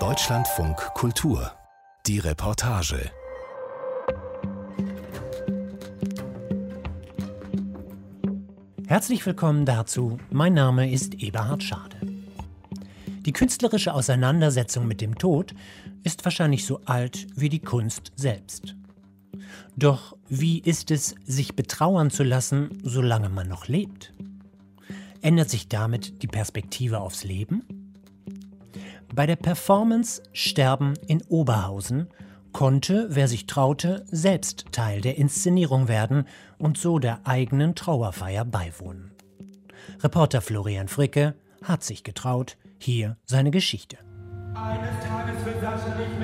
Deutschlandfunk Kultur. Die Reportage. Herzlich willkommen dazu. Mein Name ist Eberhard Schade. Die künstlerische Auseinandersetzung mit dem Tod ist wahrscheinlich so alt wie die Kunst selbst. Doch wie ist es, sich betrauern zu lassen, solange man noch lebt? Ändert sich damit die Perspektive aufs Leben? Bei der Performance Sterben in Oberhausen konnte, wer sich traute, selbst Teil der Inszenierung werden und so der eigenen Trauerfeier beiwohnen. Reporter Florian Fricke hat sich getraut, hier seine Geschichte. Eines Tages wird Sascha nicht mehr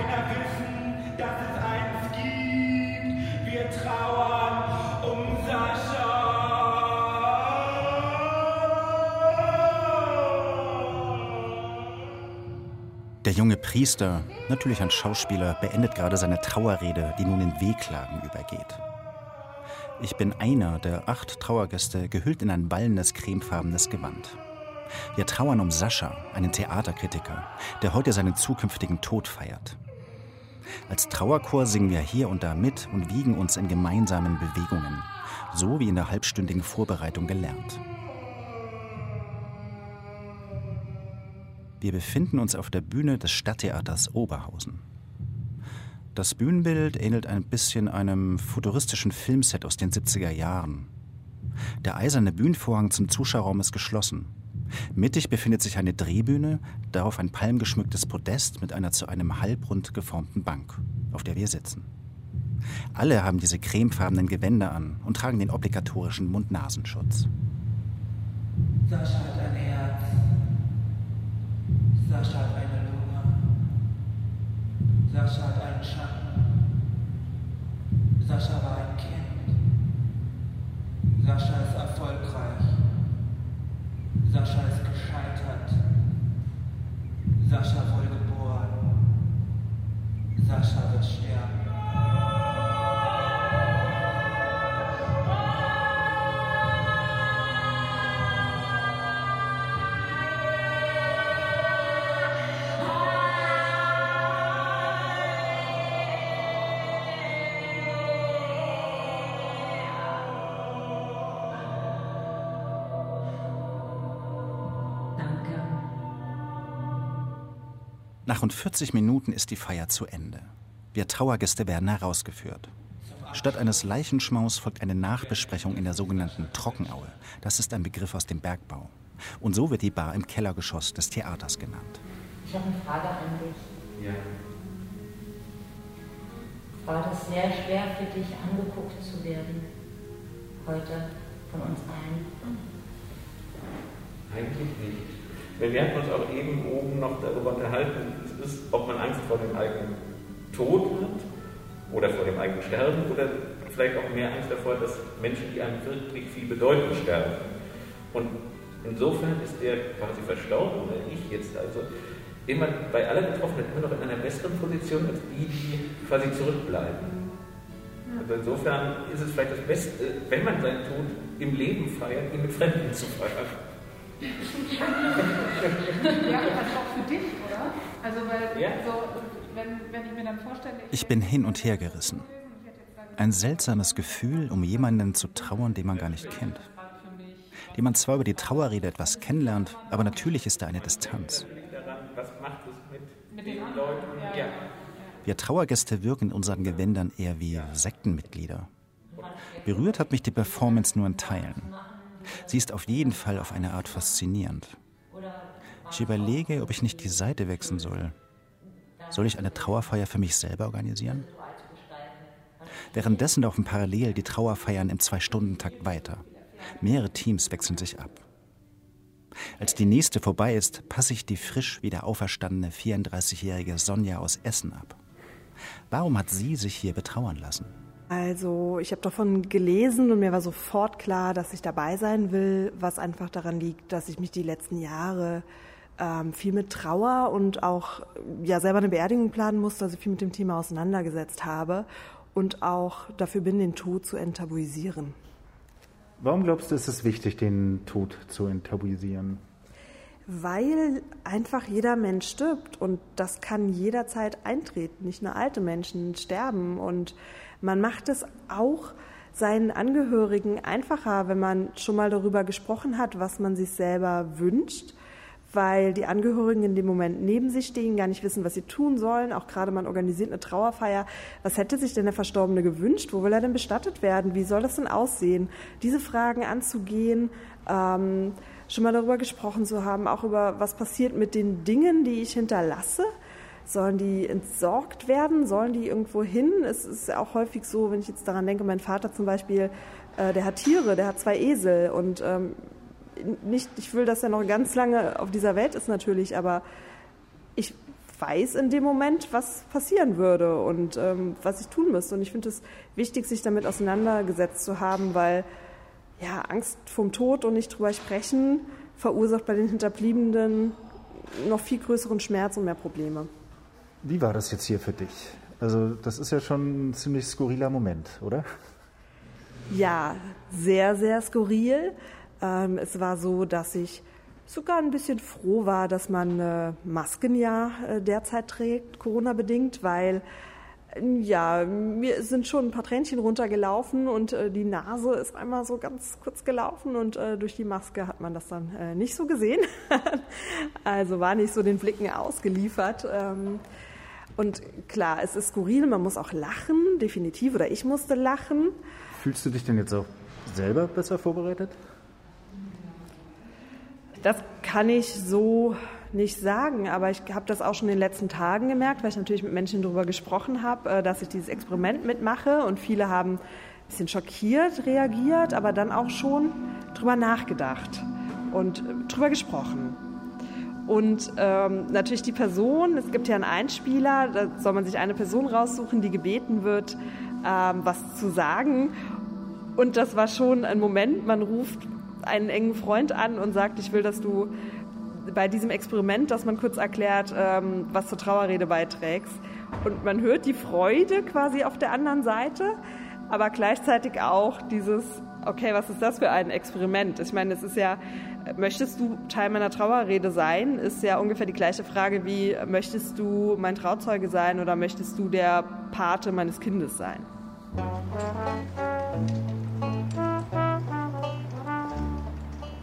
keiner wissen, dass es eins gibt. Wir trauern um Sascha. Der junge Priester, natürlich ein Schauspieler, beendet gerade seine Trauerrede, die nun in Wehklagen übergeht. Ich bin einer der acht Trauergäste, gehüllt in ein wallendes cremefarbenes Gewand. Wir trauern um Sascha, einen Theaterkritiker, der heute seinen zukünftigen Tod feiert. Als Trauerchor singen wir hier und da mit und wiegen uns in gemeinsamen Bewegungen, so wie in der halbstündigen Vorbereitung gelernt. Wir befinden uns auf der Bühne des Stadttheaters Oberhausen. Das Bühnenbild ähnelt ein bisschen einem futuristischen Filmset aus den 70er Jahren. Der eiserne Bühnenvorhang zum Zuschauerraum ist geschlossen. Mittig befindet sich eine Drehbühne, darauf ein palmgeschmücktes Podest mit einer zu einem halbrund geformten Bank, auf der wir sitzen. Alle haben diese cremefarbenen Gewänder an und tragen den obligatorischen Mund-Nasenschutz. Sascha hat ein Herz. Sascha hat eine Lunge. Sascha hat einen Schatten. Sascha war ein Kind. Sascha ist erfolgreich. Sascha ist gescheitert. Sascha wurde geboren. Sascha wird sterben. Nach rund 40 Minuten ist die Feier zu Ende. Wir Trauergäste werden herausgeführt. Statt eines Leichenschmaus folgt eine Nachbesprechung in der sogenannten Trockenaue. Das ist ein Begriff aus dem Bergbau. Und so wird die Bar im Kellergeschoss des Theaters genannt. Ich habe eine Frage an dich. Ja. War das sehr schwer für dich, angeguckt zu werden? Heute von uns allen? Eigentlich nicht. Wir hatten uns auch eben oben noch darüber unterhalten, ist, ob man Angst vor dem eigenen Tod hat oder vor dem eigenen Sterben oder vielleicht auch mehr Angst davor, dass Menschen, die einem wirklich viel bedeuten, sterben. Und insofern ist der quasi Verstorbene, ich jetzt also, immer bei aller Betroffenen immer noch in einer besseren Position als die, die quasi zurückbleiben. Also insofern ist es vielleicht das Beste, wenn man seinen Tod im Leben feiert, ihn mit Fremden zu feiern. Ja, also auch für dich? Also weil Ja. so, wenn, wenn ich mir dann vorstelle, Ich bin hin und her gerissen. Ein seltsames Gefühl, um jemanden zu trauern, den man gar nicht kennt. Den man zwar über die Trauerrede etwas kennenlernt, aber natürlich ist da eine Distanz. Wir Trauergäste wirken in unseren Gewändern eher wie Sektenmitglieder. Berührt hat mich die Performance nur in Teilen. Sie ist auf jeden Fall auf eine Art faszinierend. Ich überlege, ob ich nicht die Seite wechseln soll. Soll ich eine Trauerfeier für mich selber organisieren? Währenddessen laufen parallel die Trauerfeiern im Zwei-Stunden-Takt weiter. Mehrere Teams wechseln sich ab. Als die nächste vorbei ist, passe ich die frisch wieder auferstandene 34-jährige Sonja aus Essen ab. Warum hat sie sich hier betrauern lassen? Also ich habe davon gelesen und mir war sofort klar, dass ich dabei sein will, was einfach daran liegt, dass ich mich die letzten Jahre ähm, viel mit Trauer und auch ja selber eine Beerdigung planen musste, also viel mit dem Thema auseinandergesetzt habe und auch dafür bin, den Tod zu enttabuisieren. Warum glaubst du, ist es wichtig, den Tod zu enttabuisieren? Weil einfach jeder Mensch stirbt und das kann jederzeit eintreten. Nicht nur alte Menschen sterben und man macht es auch seinen Angehörigen einfacher, wenn man schon mal darüber gesprochen hat, was man sich selber wünscht, weil die Angehörigen in dem Moment neben sich stehen, gar nicht wissen, was sie tun sollen. Auch gerade man organisiert eine Trauerfeier. Was hätte sich denn der Verstorbene gewünscht? Wo will er denn bestattet werden? Wie soll das denn aussehen? Diese Fragen anzugehen, ähm, schon mal darüber gesprochen zu haben, auch über was passiert mit den Dingen, die ich hinterlasse. Sollen die entsorgt werden? Sollen die irgendwo hin? Es ist auch häufig so, wenn ich jetzt daran denke, mein Vater zum Beispiel, äh, der hat Tiere, der hat zwei Esel und ähm, nicht, ich will, dass er noch ganz lange auf dieser Welt ist natürlich, aber ich weiß in dem Moment, was passieren würde und ähm, was ich tun müsste. Und ich finde es wichtig, sich damit auseinandergesetzt zu haben, weil ja, Angst vom Tod und nicht drüber sprechen verursacht bei den Hinterbliebenen noch viel größeren Schmerz und mehr Probleme. Wie war das jetzt hier für dich? Also das ist ja schon ein ziemlich skurriler Moment, oder? Ja, sehr, sehr skurril. Ähm, es war so, dass ich sogar ein bisschen froh war, dass man äh, Masken ja äh, derzeit trägt, Corona-bedingt, weil ja, mir sind schon ein paar Tränchen runtergelaufen und äh, die Nase ist einmal so ganz kurz gelaufen und äh, durch die Maske hat man das dann äh, nicht so gesehen. also war nicht so den Blicken ausgeliefert. Ähm, und klar, es ist skurril, man muss auch lachen, definitiv, oder ich musste lachen. Fühlst du dich denn jetzt auch selber besser vorbereitet? Das kann ich so nicht sagen, aber ich habe das auch schon in den letzten Tagen gemerkt, weil ich natürlich mit Menschen darüber gesprochen habe, äh, dass ich dieses Experiment mitmache und viele haben ein bisschen schockiert reagiert, aber dann auch schon drüber nachgedacht und äh, drüber gesprochen. Und ähm, natürlich die Person, es gibt ja einen Einspieler, da soll man sich eine Person raussuchen, die gebeten wird, ähm, was zu sagen. Und das war schon ein Moment, man ruft einen engen Freund an und sagt, ich will, dass du bei diesem Experiment, dass man kurz erklärt, ähm, was zur Trauerrede beiträgst. Und man hört die Freude quasi auf der anderen Seite, aber gleichzeitig auch dieses, okay, was ist das für ein Experiment? Ich meine, es ist ja möchtest du Teil meiner Trauerrede sein, ist ja ungefähr die gleiche Frage wie, möchtest du mein Trauzeuge sein oder möchtest du der Pate meines Kindes sein?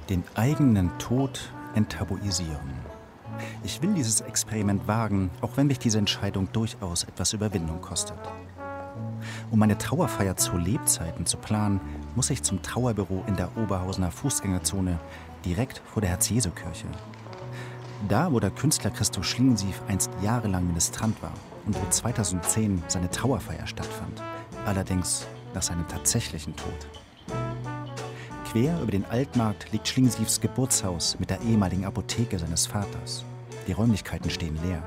Den eigenen Tod enttabuisieren. Ich will dieses Experiment wagen, auch wenn mich diese Entscheidung durchaus etwas Überwindung kostet. Um meine Trauerfeier zu Lebzeiten zu planen, muss ich zum Trauerbüro in der Oberhausener Fußgängerzone direkt vor der Herz-Jesu-Kirche. Da, wo der Künstler Christoph Schlingensief einst jahrelang Ministrant war und wo 2010 seine Trauerfeier stattfand, allerdings nach seinem tatsächlichen Tod. Quer über den Altmarkt liegt Schlingensiefs Geburtshaus mit der ehemaligen Apotheke seines Vaters. Die Räumlichkeiten stehen leer.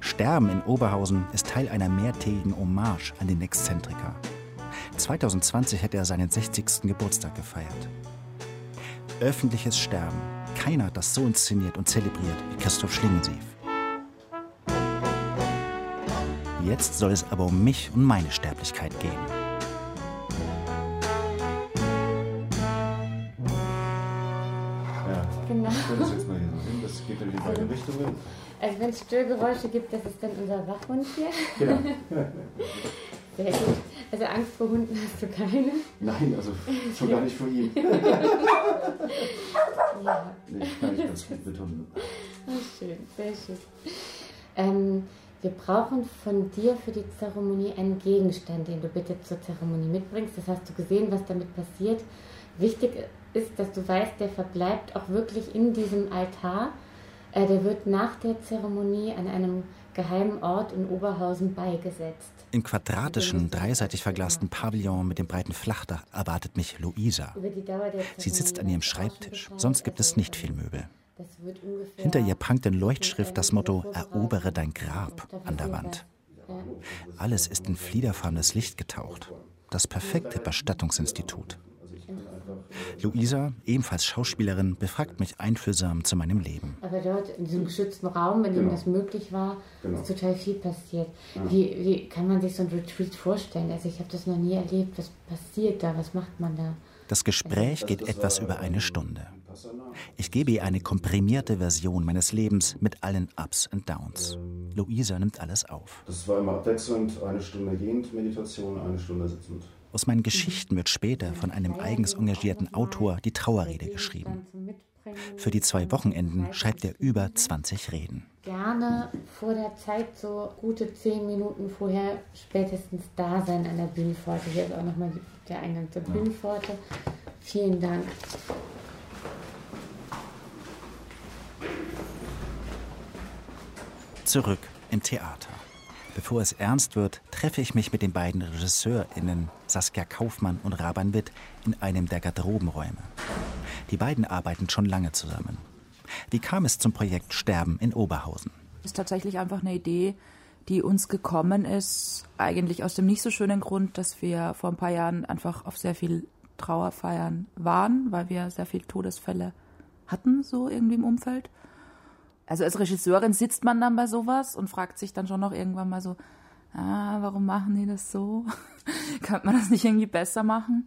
Sterben in Oberhausen ist Teil einer mehrtägigen Hommage an den Exzentriker. 2020 hätte er seinen 60. Geburtstag gefeiert öffentliches Sterben. Keiner hat das so inszeniert und zelebriert wie Christoph Schlingensief. Jetzt soll es aber um mich und meine Sterblichkeit gehen. Genau. ich stelle das jetzt mal hier so hin. Das geht in die beide Richtungen. Also wenn es Störgeräusche gibt, das ist dann unser Wachhund hier. Genau. Sehr gut. Also Angst vor Hunden hast du keine. Nein, also schon gar nicht vor ihm. Ja. Nee, kann ich ganz gut mit Hunden. Oh, schön, sehr schön. Ähm, wir brauchen von dir für die Zeremonie einen Gegenstand, den du bitte zur Zeremonie mitbringst. Das hast du gesehen, was damit passiert. Wichtig ist, dass du weißt, der verbleibt auch wirklich in diesem Altar. Äh, der wird nach der Zeremonie an einem geheimen Ort in Oberhausen beigesetzt. Im quadratischen, dreiseitig verglasten Pavillon mit dem breiten Flachdach erwartet mich Luisa. Sie sitzt an ihrem Schreibtisch, sonst gibt es nicht viel Möbel. Hinter ihr prangt in Leuchtschrift das Motto Erobere dein Grab an der Wand. Alles ist in fliederfarbenes Licht getaucht. Das perfekte Bestattungsinstitut. Luisa, ebenfalls Schauspielerin, befragt mich einfühlsam zu meinem Leben. Aber dort in diesem geschützten Raum, in dem Genau. das möglich war, Genau. ist total viel passiert. Ja. Wie, wie kann man sich so ein Retreat vorstellen? Also ich habe das noch nie erlebt. Was passiert da? Was macht man da? Das Gespräch geht etwas über eine Stunde. Ich gebe ihr eine komprimierte Version meines Lebens mit allen Ups und Downs. Luisa nimmt alles auf. Das war immer abwechselnd, eine Stunde gehend Meditation, eine Stunde sitzend. Aus meinen Geschichten wird später von einem eigens engagierten Autor die Trauerrede geschrieben. Für die zwei Wochenenden schreibt er über 20 Reden. Gerne vor der Zeit so gute zehn Minuten vorher spätestens da sein an der Bühnenpforte. Hier ist auch nochmal der Eingang zur Bühnenpforte. Vielen Dank. Zurück im Theater. Bevor es ernst wird, treffe ich mich mit den beiden RegisseurInnen Saskia Kaufmann und Raban Witt in einem der Garderobenräume. Die beiden arbeiten schon lange zusammen. Wie kam es zum Projekt Sterben in Oberhausen? ist tatsächlich einfach eine Idee, die uns gekommen ist, eigentlich aus dem nicht so schönen Grund, dass wir vor ein paar Jahren einfach auf sehr viel Trauerfeiern waren, weil wir sehr viel Todesfälle hatten, so irgendwie im Umfeld. Also als Regisseurin sitzt man dann bei sowas und fragt sich dann schon noch irgendwann mal so, ah, warum machen die das so? Könnte man das nicht irgendwie besser machen?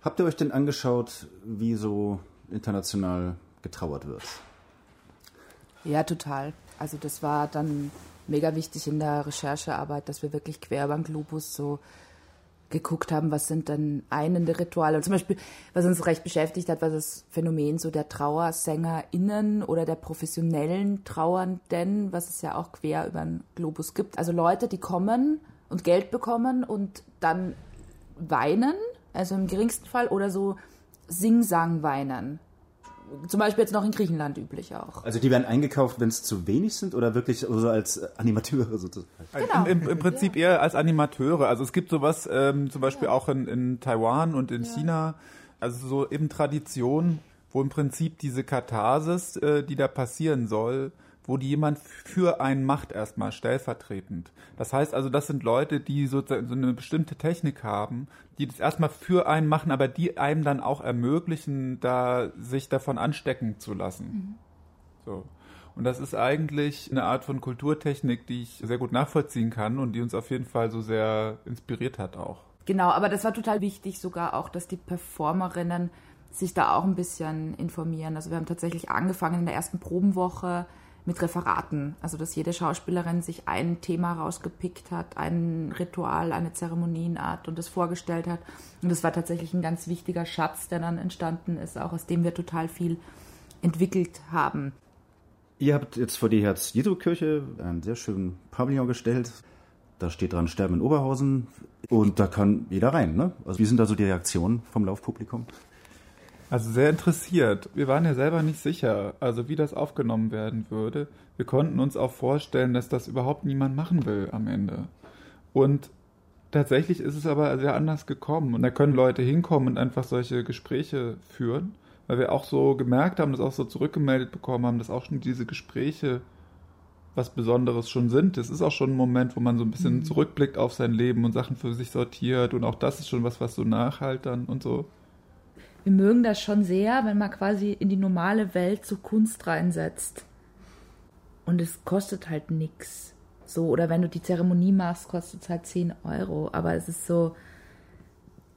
Habt ihr euch denn angeschaut, wie so international getrauert wird? Ja, total. Also das war dann mega wichtig in der Recherchearbeit, dass wir wirklich quer beim Globus so geguckt haben, was sind denn einende Rituale. Und zum Beispiel, was uns recht beschäftigt hat, war das Phänomen so der TrauersängerInnen oder der professionellen Trauernden, was es ja auch quer über den Globus gibt. Also Leute, die kommen und Geld bekommen und dann weinen, also im geringsten Fall, oder so Sing-Sang weinen. Zum Beispiel jetzt noch in Griechenland üblich auch. Also die werden eingekauft, wenn es zu wenig sind oder wirklich so als Animateure sozusagen? Genau. Im, im, Im Prinzip eher als Animateure. Also es gibt sowas ähm, zum Beispiel auch in, in Taiwan und in China, also so eben Tradition, wo im Prinzip diese Katharsis, äh, die da passieren soll, wo die jemand für einen macht erstmal stellvertretend. Das heißt also, das sind Leute, die sozusagen so eine bestimmte Technik haben, die das erstmal für einen machen, aber die einem dann auch ermöglichen, da sich davon anstecken zu lassen. So. Und das ist eigentlich eine Art von Kulturtechnik, die ich sehr gut nachvollziehen kann und die uns auf jeden Fall so sehr inspiriert hat auch. Genau, aber das war total wichtig sogar auch, dass die Performerinnen sich da auch ein bisschen informieren. Also wir haben tatsächlich angefangen in der ersten Probenwoche mit Referaten. Also dass jede Schauspielerin sich ein Thema rausgepickt hat, ein Ritual, eine Zeremonienart und das vorgestellt hat. Und das war tatsächlich ein ganz wichtiger Schatz, der dann entstanden ist, auch aus dem wir total viel entwickelt haben. Ihr habt jetzt vor die Herz-Jesu-Kirche einen sehr schönen Pavillon gestellt. Da steht dran Sterben in Oberhausen und da kann jeder rein. Ne? Also wie sind da so die Reaktionen vom Laufpublikum? Also sehr interessiert. Wir waren ja selber nicht sicher, also wie das aufgenommen werden würde. Wir konnten uns auch vorstellen, dass das überhaupt niemand machen will am Ende. Und tatsächlich ist es aber sehr anders gekommen. Und da können Leute hinkommen und einfach solche Gespräche führen, weil wir auch so gemerkt haben, das auch so zurückgemeldet bekommen haben, dass auch schon diese Gespräche was Besonderes schon sind. Es ist auch schon ein Moment, wo man so ein bisschen Mhm. zurückblickt auf sein Leben und Sachen für sich sortiert. Und auch das ist schon was, was so nachhalt dann und so. Wir mögen das schon sehr, wenn man quasi in die normale Welt so Kunst reinsetzt. Und es kostet halt nix. So, oder wenn du die Zeremonie machst, kostet es halt 10 Euro. Aber es ist so,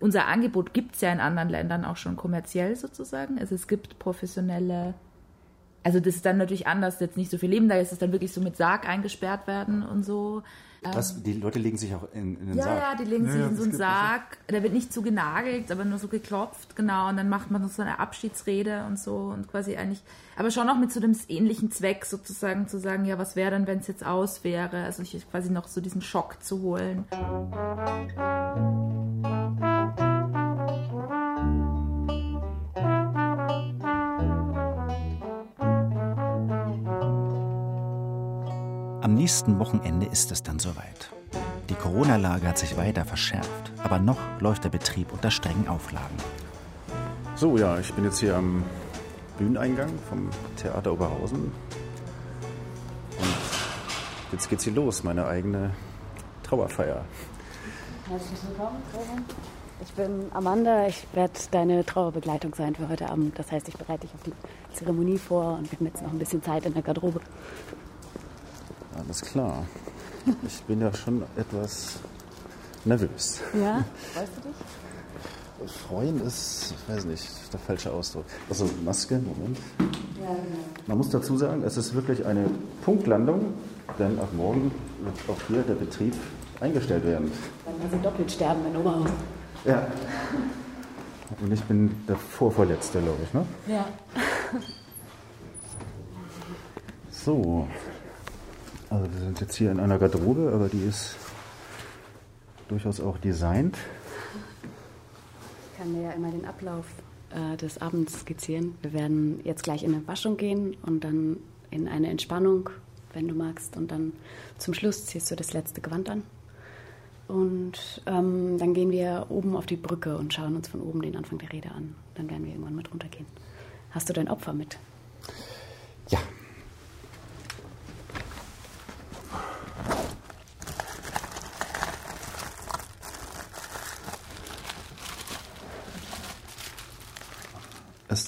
unser Angebot gibt es ja in anderen Ländern auch schon kommerziell sozusagen. Also es gibt professionelle, also das ist dann natürlich anders, jetzt nicht so viel Leben, da ist es dann wirklich so mit Sarg eingesperrt werden und so. Was, die Leute legen sich auch in, in den Ja, Sarg. ja, die legen Ja, sich ja, in so einen. Sarg. Der wird nicht so genagelt, aber nur so geklopft, genau. Und dann macht man so eine Abschiedsrede und so und quasi eigentlich, aber schon noch mit so dem ähnlichen Zweck sozusagen zu sagen, ja, was wäre denn, wenn es jetzt aus wäre? Also ich quasi noch so diesen Schock zu holen. Am nächsten Wochenende ist es dann soweit. Die Corona-Lage hat sich weiter verschärft, aber noch läuft der Betrieb unter strengen Auflagen. So, ja, ich bin jetzt hier am Bühneneingang vom Theater Oberhausen. Und jetzt geht's hier los, meine eigene Trauerfeier. Herzlich willkommen, Roman. Ich bin Amanda, ich werde deine Trauerbegleitung sein für heute Abend. Das heißt, ich bereite dich auf die Zeremonie vor und wir haben jetzt noch ein bisschen Zeit in der Garderobe. Alles klar. Ich bin ja schon etwas nervös. Ja? Freust du dich? Freuen ist, ich weiß nicht, der falsche Ausdruck. Also Maske, Moment. Ja, genau. Man muss dazu sagen, es ist wirklich eine Punktlandung, denn ab morgen wird auch hier der Betrieb eingestellt werden. Dann sie doppelt sterben in Oberhausen. Ja. Und ich bin der Vorvorletzte, glaube ich, ne? Ja. So. Also wir sind jetzt hier in einer Garderobe, aber die ist durchaus auch designt. Ich kann dir ja immer den Ablauf äh, des Abends skizzieren. Wir werden jetzt gleich in eine Waschung gehen und dann in eine Entspannung, wenn du magst. Und dann zum Schluss ziehst du das letzte Gewand an. Und ähm, dann gehen wir oben auf die Brücke und schauen uns von oben den Anfang der Rede an. Dann werden wir irgendwann mit runtergehen. Hast du dein Opfer mit?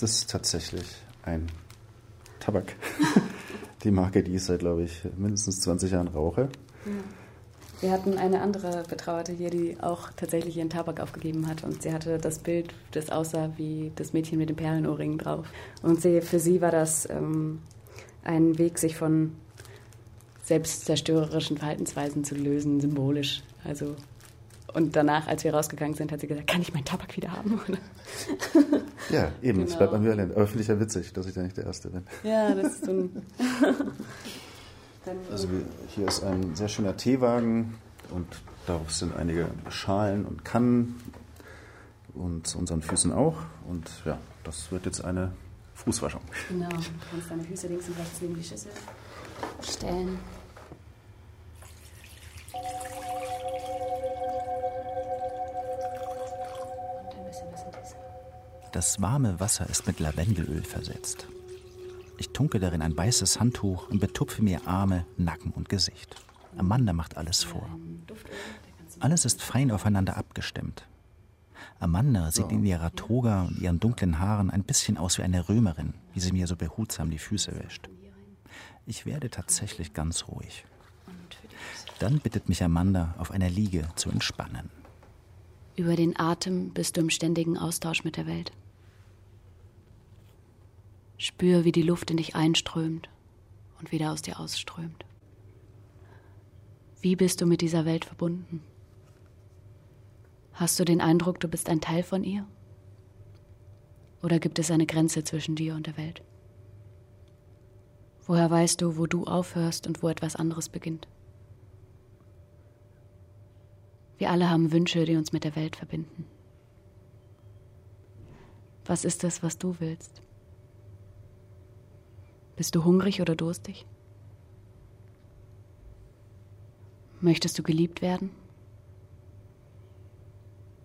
Ist tatsächlich ein Tabak. die Marke, die ich seit, glaube ich, mindestens 20 Jahren rauche. Wir hatten eine andere Betrauerte hier, die auch tatsächlich ihren Tabak aufgegeben hat. Und sie hatte das Bild, das aussah wie das Mädchen mit dem Perlenohrring drauf. Und sie, für sie war das ähm, ein Weg, sich von selbstzerstörerischen Verhaltensweisen zu lösen, symbolisch. Also und danach, als wir rausgegangen sind, hat sie gesagt, kann ich meinen Tabak wieder haben? Ja, eben, es Genau. bleibt ambivalent. Aber finde ich ja witzig, dass ich da nicht der Erste bin. Ja, das ist so ein. Also hier ist ein sehr schöner Teewagen und darauf sind einige Schalen und Kannen und zu unseren Füßen auch. Und ja, das wird jetzt eine Fußwaschung. genau, du kannst deine Füße links und rechts neben die Schüssel stellen. Das warme Wasser ist mit Lavendelöl versetzt. Ich tunke darin ein weißes Handtuch und betupfe mir Arme, Nacken und Gesicht. Amanda macht alles vor. Alles ist fein aufeinander abgestimmt. Amanda sieht in ihrer Toga und ihren dunklen Haaren ein bisschen aus wie eine Römerin, wie sie mir so behutsam die Füße wäscht. Ich werde tatsächlich ganz ruhig. Dann bittet mich Amanda, auf einer Liege zu entspannen. Über den Atem bist du im ständigen Austausch mit der Welt. Spür, wie die Luft in dich einströmt und wieder aus dir ausströmt. Wie bist du mit dieser Welt verbunden? Hast du den Eindruck, du bist ein Teil von ihr? Oder gibt es eine Grenze zwischen dir und der Welt? Woher weißt du, wo du aufhörst und wo etwas anderes beginnt? Wir alle haben Wünsche, die uns mit der Welt verbinden. Was ist es, was du willst? Bist du hungrig oder durstig? Möchtest du geliebt werden?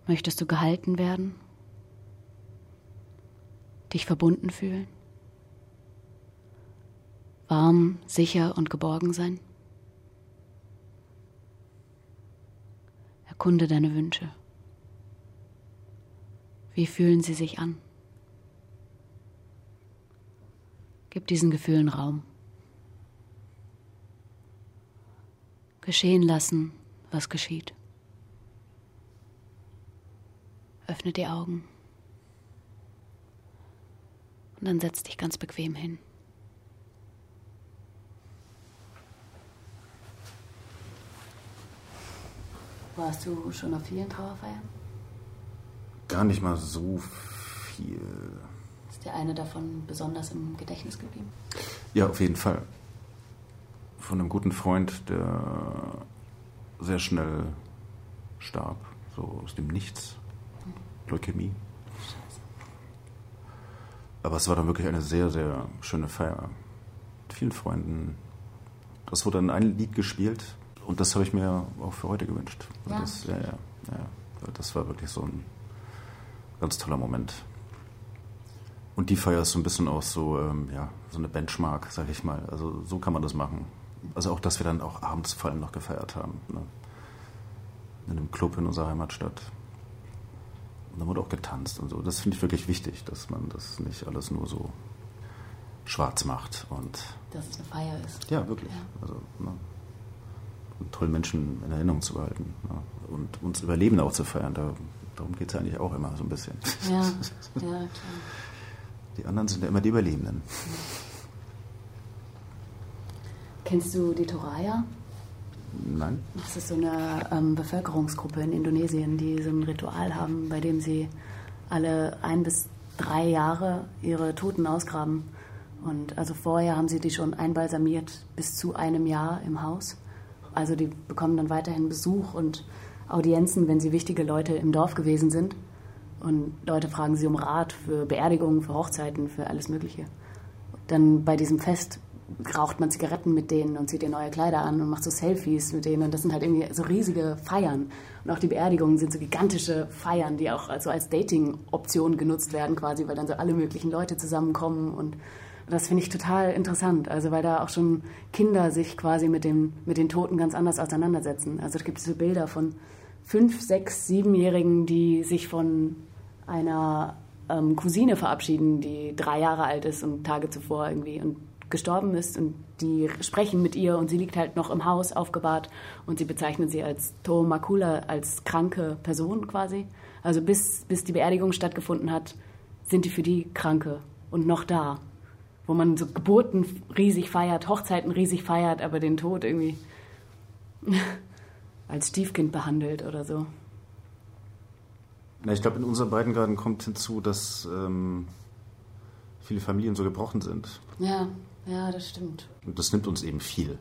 Möchtest du gehalten werden? Dich verbunden fühlen? Warm, sicher und geborgen sein? Erkunde deine Wünsche. Wie fühlen sie sich an? Gib diesen Gefühlen Raum. Geschehen lassen, was geschieht. Öffne die Augen. Und dann setz dich ganz bequem hin. Warst du schon auf vielen Trauerfeiern? Gar nicht mal so viel. Ist dir eine davon besonders im Gedächtnis geblieben? Ja, auf jeden Fall. Von einem guten Freund, der sehr schnell starb, so aus dem Nichts. Leukämie. Aber es war dann wirklich eine sehr, sehr schöne Feier. Mit vielen Freunden. Das wurde dann ein Lied gespielt und das habe ich mir auch für heute gewünscht. Ja? Das, ja, ja, ja. Das war wirklich so ein ganz toller Moment. Und die Feier ist so ein bisschen auch so, ähm, ja, so eine Benchmark, sag ich mal. Also so kann man das machen. Also auch, dass wir dann auch abends vor allem noch gefeiert haben. Ne? In einem Club in unserer Heimatstadt. Und dann wurde auch getanzt und so. Das finde ich wirklich wichtig, dass man das nicht alles nur so schwarz macht und. Dass es eine Feier ist. Ja, wirklich. Ja. Also, ne, tollen Menschen in Erinnerung zu behalten ne, und uns Überleben auch zu feiern. Da, darum geht es ja eigentlich auch immer so ein bisschen. Ja, ja, klar. Die anderen sind ja immer die Überlebenden. Kennst du die Toraya? Nein. Das ist so eine ähm, Bevölkerungsgruppe in Indonesien, die so ein Ritual haben, bei dem sie alle ein bis drei Jahre ihre Toten ausgraben. Und also vorher haben sie die schon einbalsamiert bis zu einem Jahr im Haus. Also die bekommen dann weiterhin Besuch und Audienzen, wenn sie wichtige Leute im Dorf gewesen sind. Und Leute fragen sie um Rat für Beerdigungen, für Hochzeiten, für alles Mögliche. Dann bei diesem Fest raucht man Zigaretten mit denen und zieht ihr neue Kleider an und macht so Selfies mit denen. Und das sind halt irgendwie so riesige Feiern. Und auch die Beerdigungen sind so gigantische Feiern, die auch also als Dating-Option genutzt werden quasi, weil dann so alle möglichen Leute zusammenkommen. Und das finde ich total interessant. Also weil da auch schon Kinder sich quasi mit, dem, mit den Toten ganz anders auseinandersetzen. Also es gibt so Bilder von fünf, sechs, siebenjährigen, die sich von einer ähm, Cousine verabschieden, die drei Jahre alt ist und Tage zuvor irgendwie und gestorben ist und die sprechen mit ihr und sie liegt halt noch im Haus aufgebahrt und sie bezeichnen sie als To Makula, als kranke Person quasi. Also bis, bis die Beerdigung stattgefunden hat, sind die für die Kranke und noch da. Wo man so Geburten riesig feiert, Hochzeiten riesig feiert, aber den Tod irgendwie als Stiefkind behandelt oder so. Na, ich glaube, in unseren beiden Graden kommt hinzu, dass ähm, viele Familien so gebrochen sind. Ja, ja, das stimmt. Und das nimmt uns eben viel.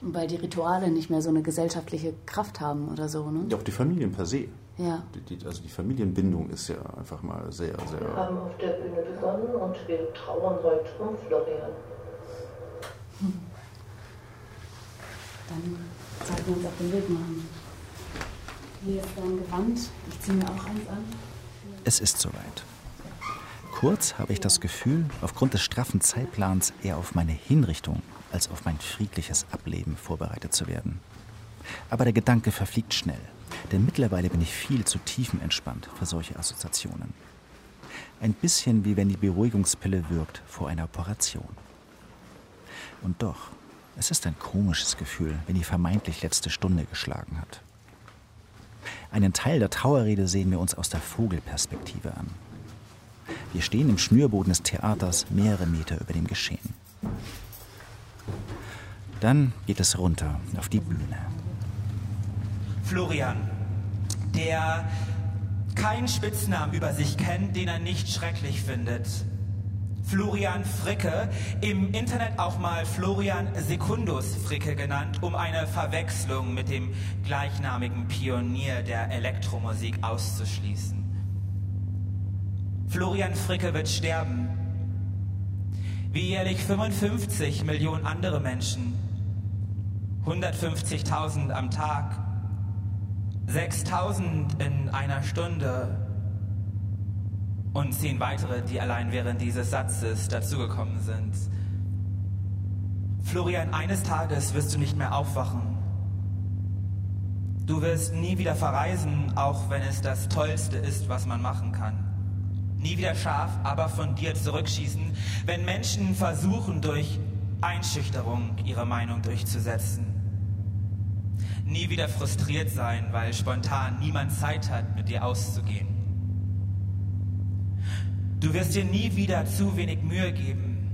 Weil die Rituale nicht mehr so eine gesellschaftliche Kraft haben oder so, ne? Ja, auch die Familien per se. Ja. Die, die, also die Familienbindung ist ja einfach mal sehr, sehr. Wir haben auf der Bühne begonnen und wir trauern heute um Florian. Hm. Dann sollten wir uns auf den Weg machen. Hier ist dein Gewand. Ich ziehe mir auch eins an. Es ist soweit. Kurz habe ich das Gefühl, aufgrund des straffen Zeitplans eher auf meine Hinrichtung als auf mein friedliches Ableben vorbereitet zu werden. Aber der Gedanke verfliegt schnell, denn mittlerweile bin ich viel zu tiefenentspannt für solche Assoziationen. Ein bisschen wie wenn die Beruhigungspille wirkt vor einer Operation. Und doch, es ist ein komisches Gefühl, wenn die vermeintlich letzte Stunde geschlagen hat. Einen Teil der Trauerrede sehen wir uns aus der Vogelperspektive an. Wir stehen im Schnürboden des Theaters mehrere Meter über dem Geschehen. Dann geht es runter auf die Bühne. Florian, der keinen Spitznamen über sich kennt, den er nicht schrecklich findet. Florian Fricke, im Internet auch mal Florian Secundus Fricke genannt, um eine Verwechslung mit dem gleichnamigen Pionier der Elektromusik auszuschließen. Florian Fricke wird sterben. Wie jährlich 55 Millionen andere Menschen. 150.000 am Tag. 6.000 in einer Stunde. Und zehn weitere, die allein während dieses Satzes dazugekommen sind. Florian, eines Tages wirst du nicht mehr aufwachen. Du wirst nie wieder verreisen, auch wenn es das Tollste ist, was man machen kann nie wieder scharf, aber fundiert zurückschießen, wenn Menschen versuchen, durch Einschüchterung ihre Meinung durchzusetzen. Nie wieder frustriert sein, weil spontan niemand Zeit hat, mit dir auszugehen. Du wirst dir nie wieder zu wenig Mühe geben,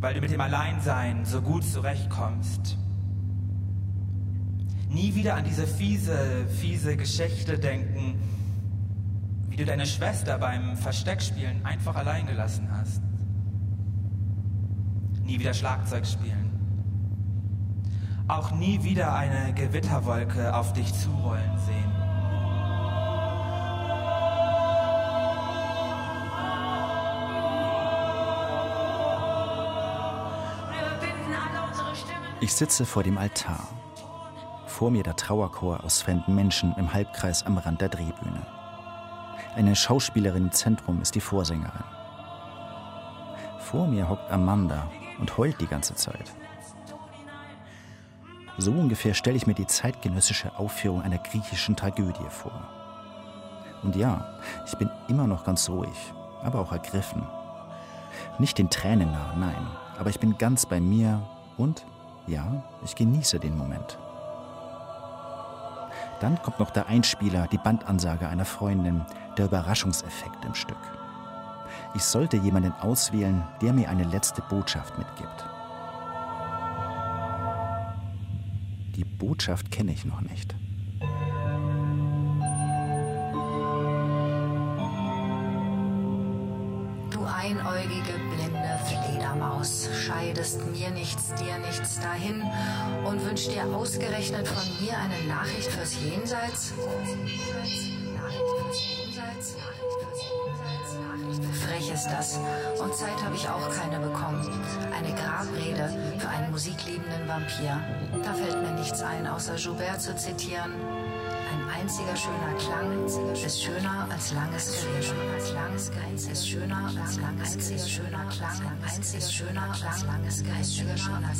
weil du mit dem Alleinsein so gut zurechtkommst. Nie wieder an diese fiese, fiese Geschichte denken, du deine Schwester beim Versteckspielen einfach allein gelassen hast. Nie wieder Schlagzeug spielen. Auch nie wieder eine Gewitterwolke auf dich zurollen sehen. Ich sitze vor dem Altar. Vor mir der Trauerchor aus fremden Menschen im Halbkreis am Rand der Drehbühne. Eine Schauspielerin im Zentrum ist die Vorsängerin. Vor mir hockt Amanda und heult die ganze Zeit. So ungefähr stelle ich mir die zeitgenössische Aufführung einer griechischen Tragödie vor. Und ja, ich bin immer noch ganz ruhig, aber auch ergriffen. Nicht den Tränen nah, nein, aber ich bin ganz bei mir und ja, ich genieße den Moment. Dann kommt noch der Einspieler, die Bandansage einer Freundin, der Überraschungseffekt im Stück. Ich sollte jemanden auswählen, der mir eine letzte Botschaft mitgibt. Botschaft kenne ich noch nicht. Du einäugige, blinde Fledermaus, scheidest mir nichts, dir nichts dahin und wünschst dir ausgerechnet von mir eine Nachricht fürs Jenseits? Frech ist das. Und Zeit habe ich auch keine bekommen. Eine Grabrede für einen musikliebenden Vampir. Da fällt mir nichts ein, außer Joubert zu zitieren. Ein einziger schöner Klang ist schöner als langes Gerede. Ist schöner als langes Gerede. schöner Klang ist schöner als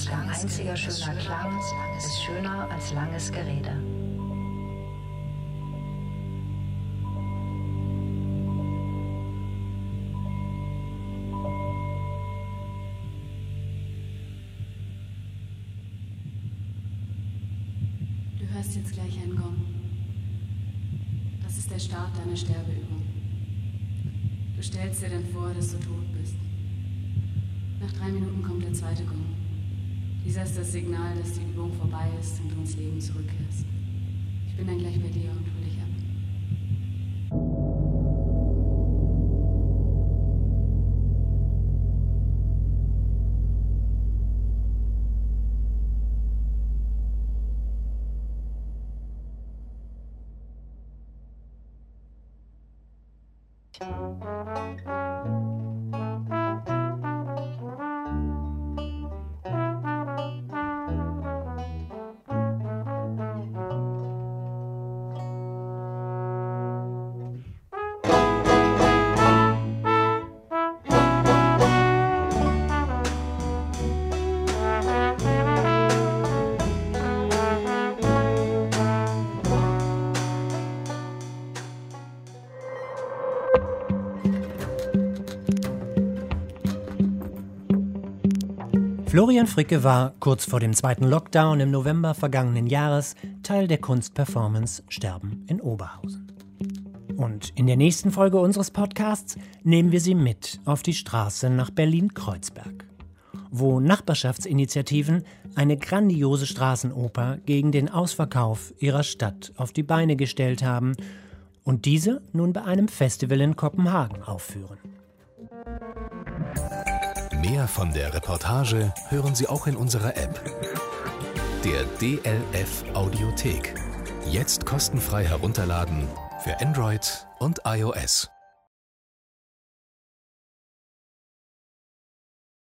langes einziger schöner Klang ist schöner als langes Gerede. Nach drei Minuten kommt der zweite Gong. Dieser ist das Signal, dass die Übung vorbei ist und du ins Leben zurückkehrst. Ich bin dann gleich bei dir und Florian Fricke war kurz vor dem zweiten Lockdown im November vergangenen Jahres Teil der Kunstperformance Sterben in Oberhausen. Und in der nächsten Folge unseres Podcasts nehmen wir Sie mit auf die Straße nach Berlin-Kreuzberg, wo Nachbarschaftsinitiativen eine grandiose Straßenoper gegen den Ausverkauf ihrer Stadt auf die Beine gestellt haben und diese nun bei einem Festival in Kopenhagen aufführen. Mehr von der Reportage hören Sie auch in unserer App. Der DLF Audiothek. Jetzt kostenfrei herunterladen für Android und iOS.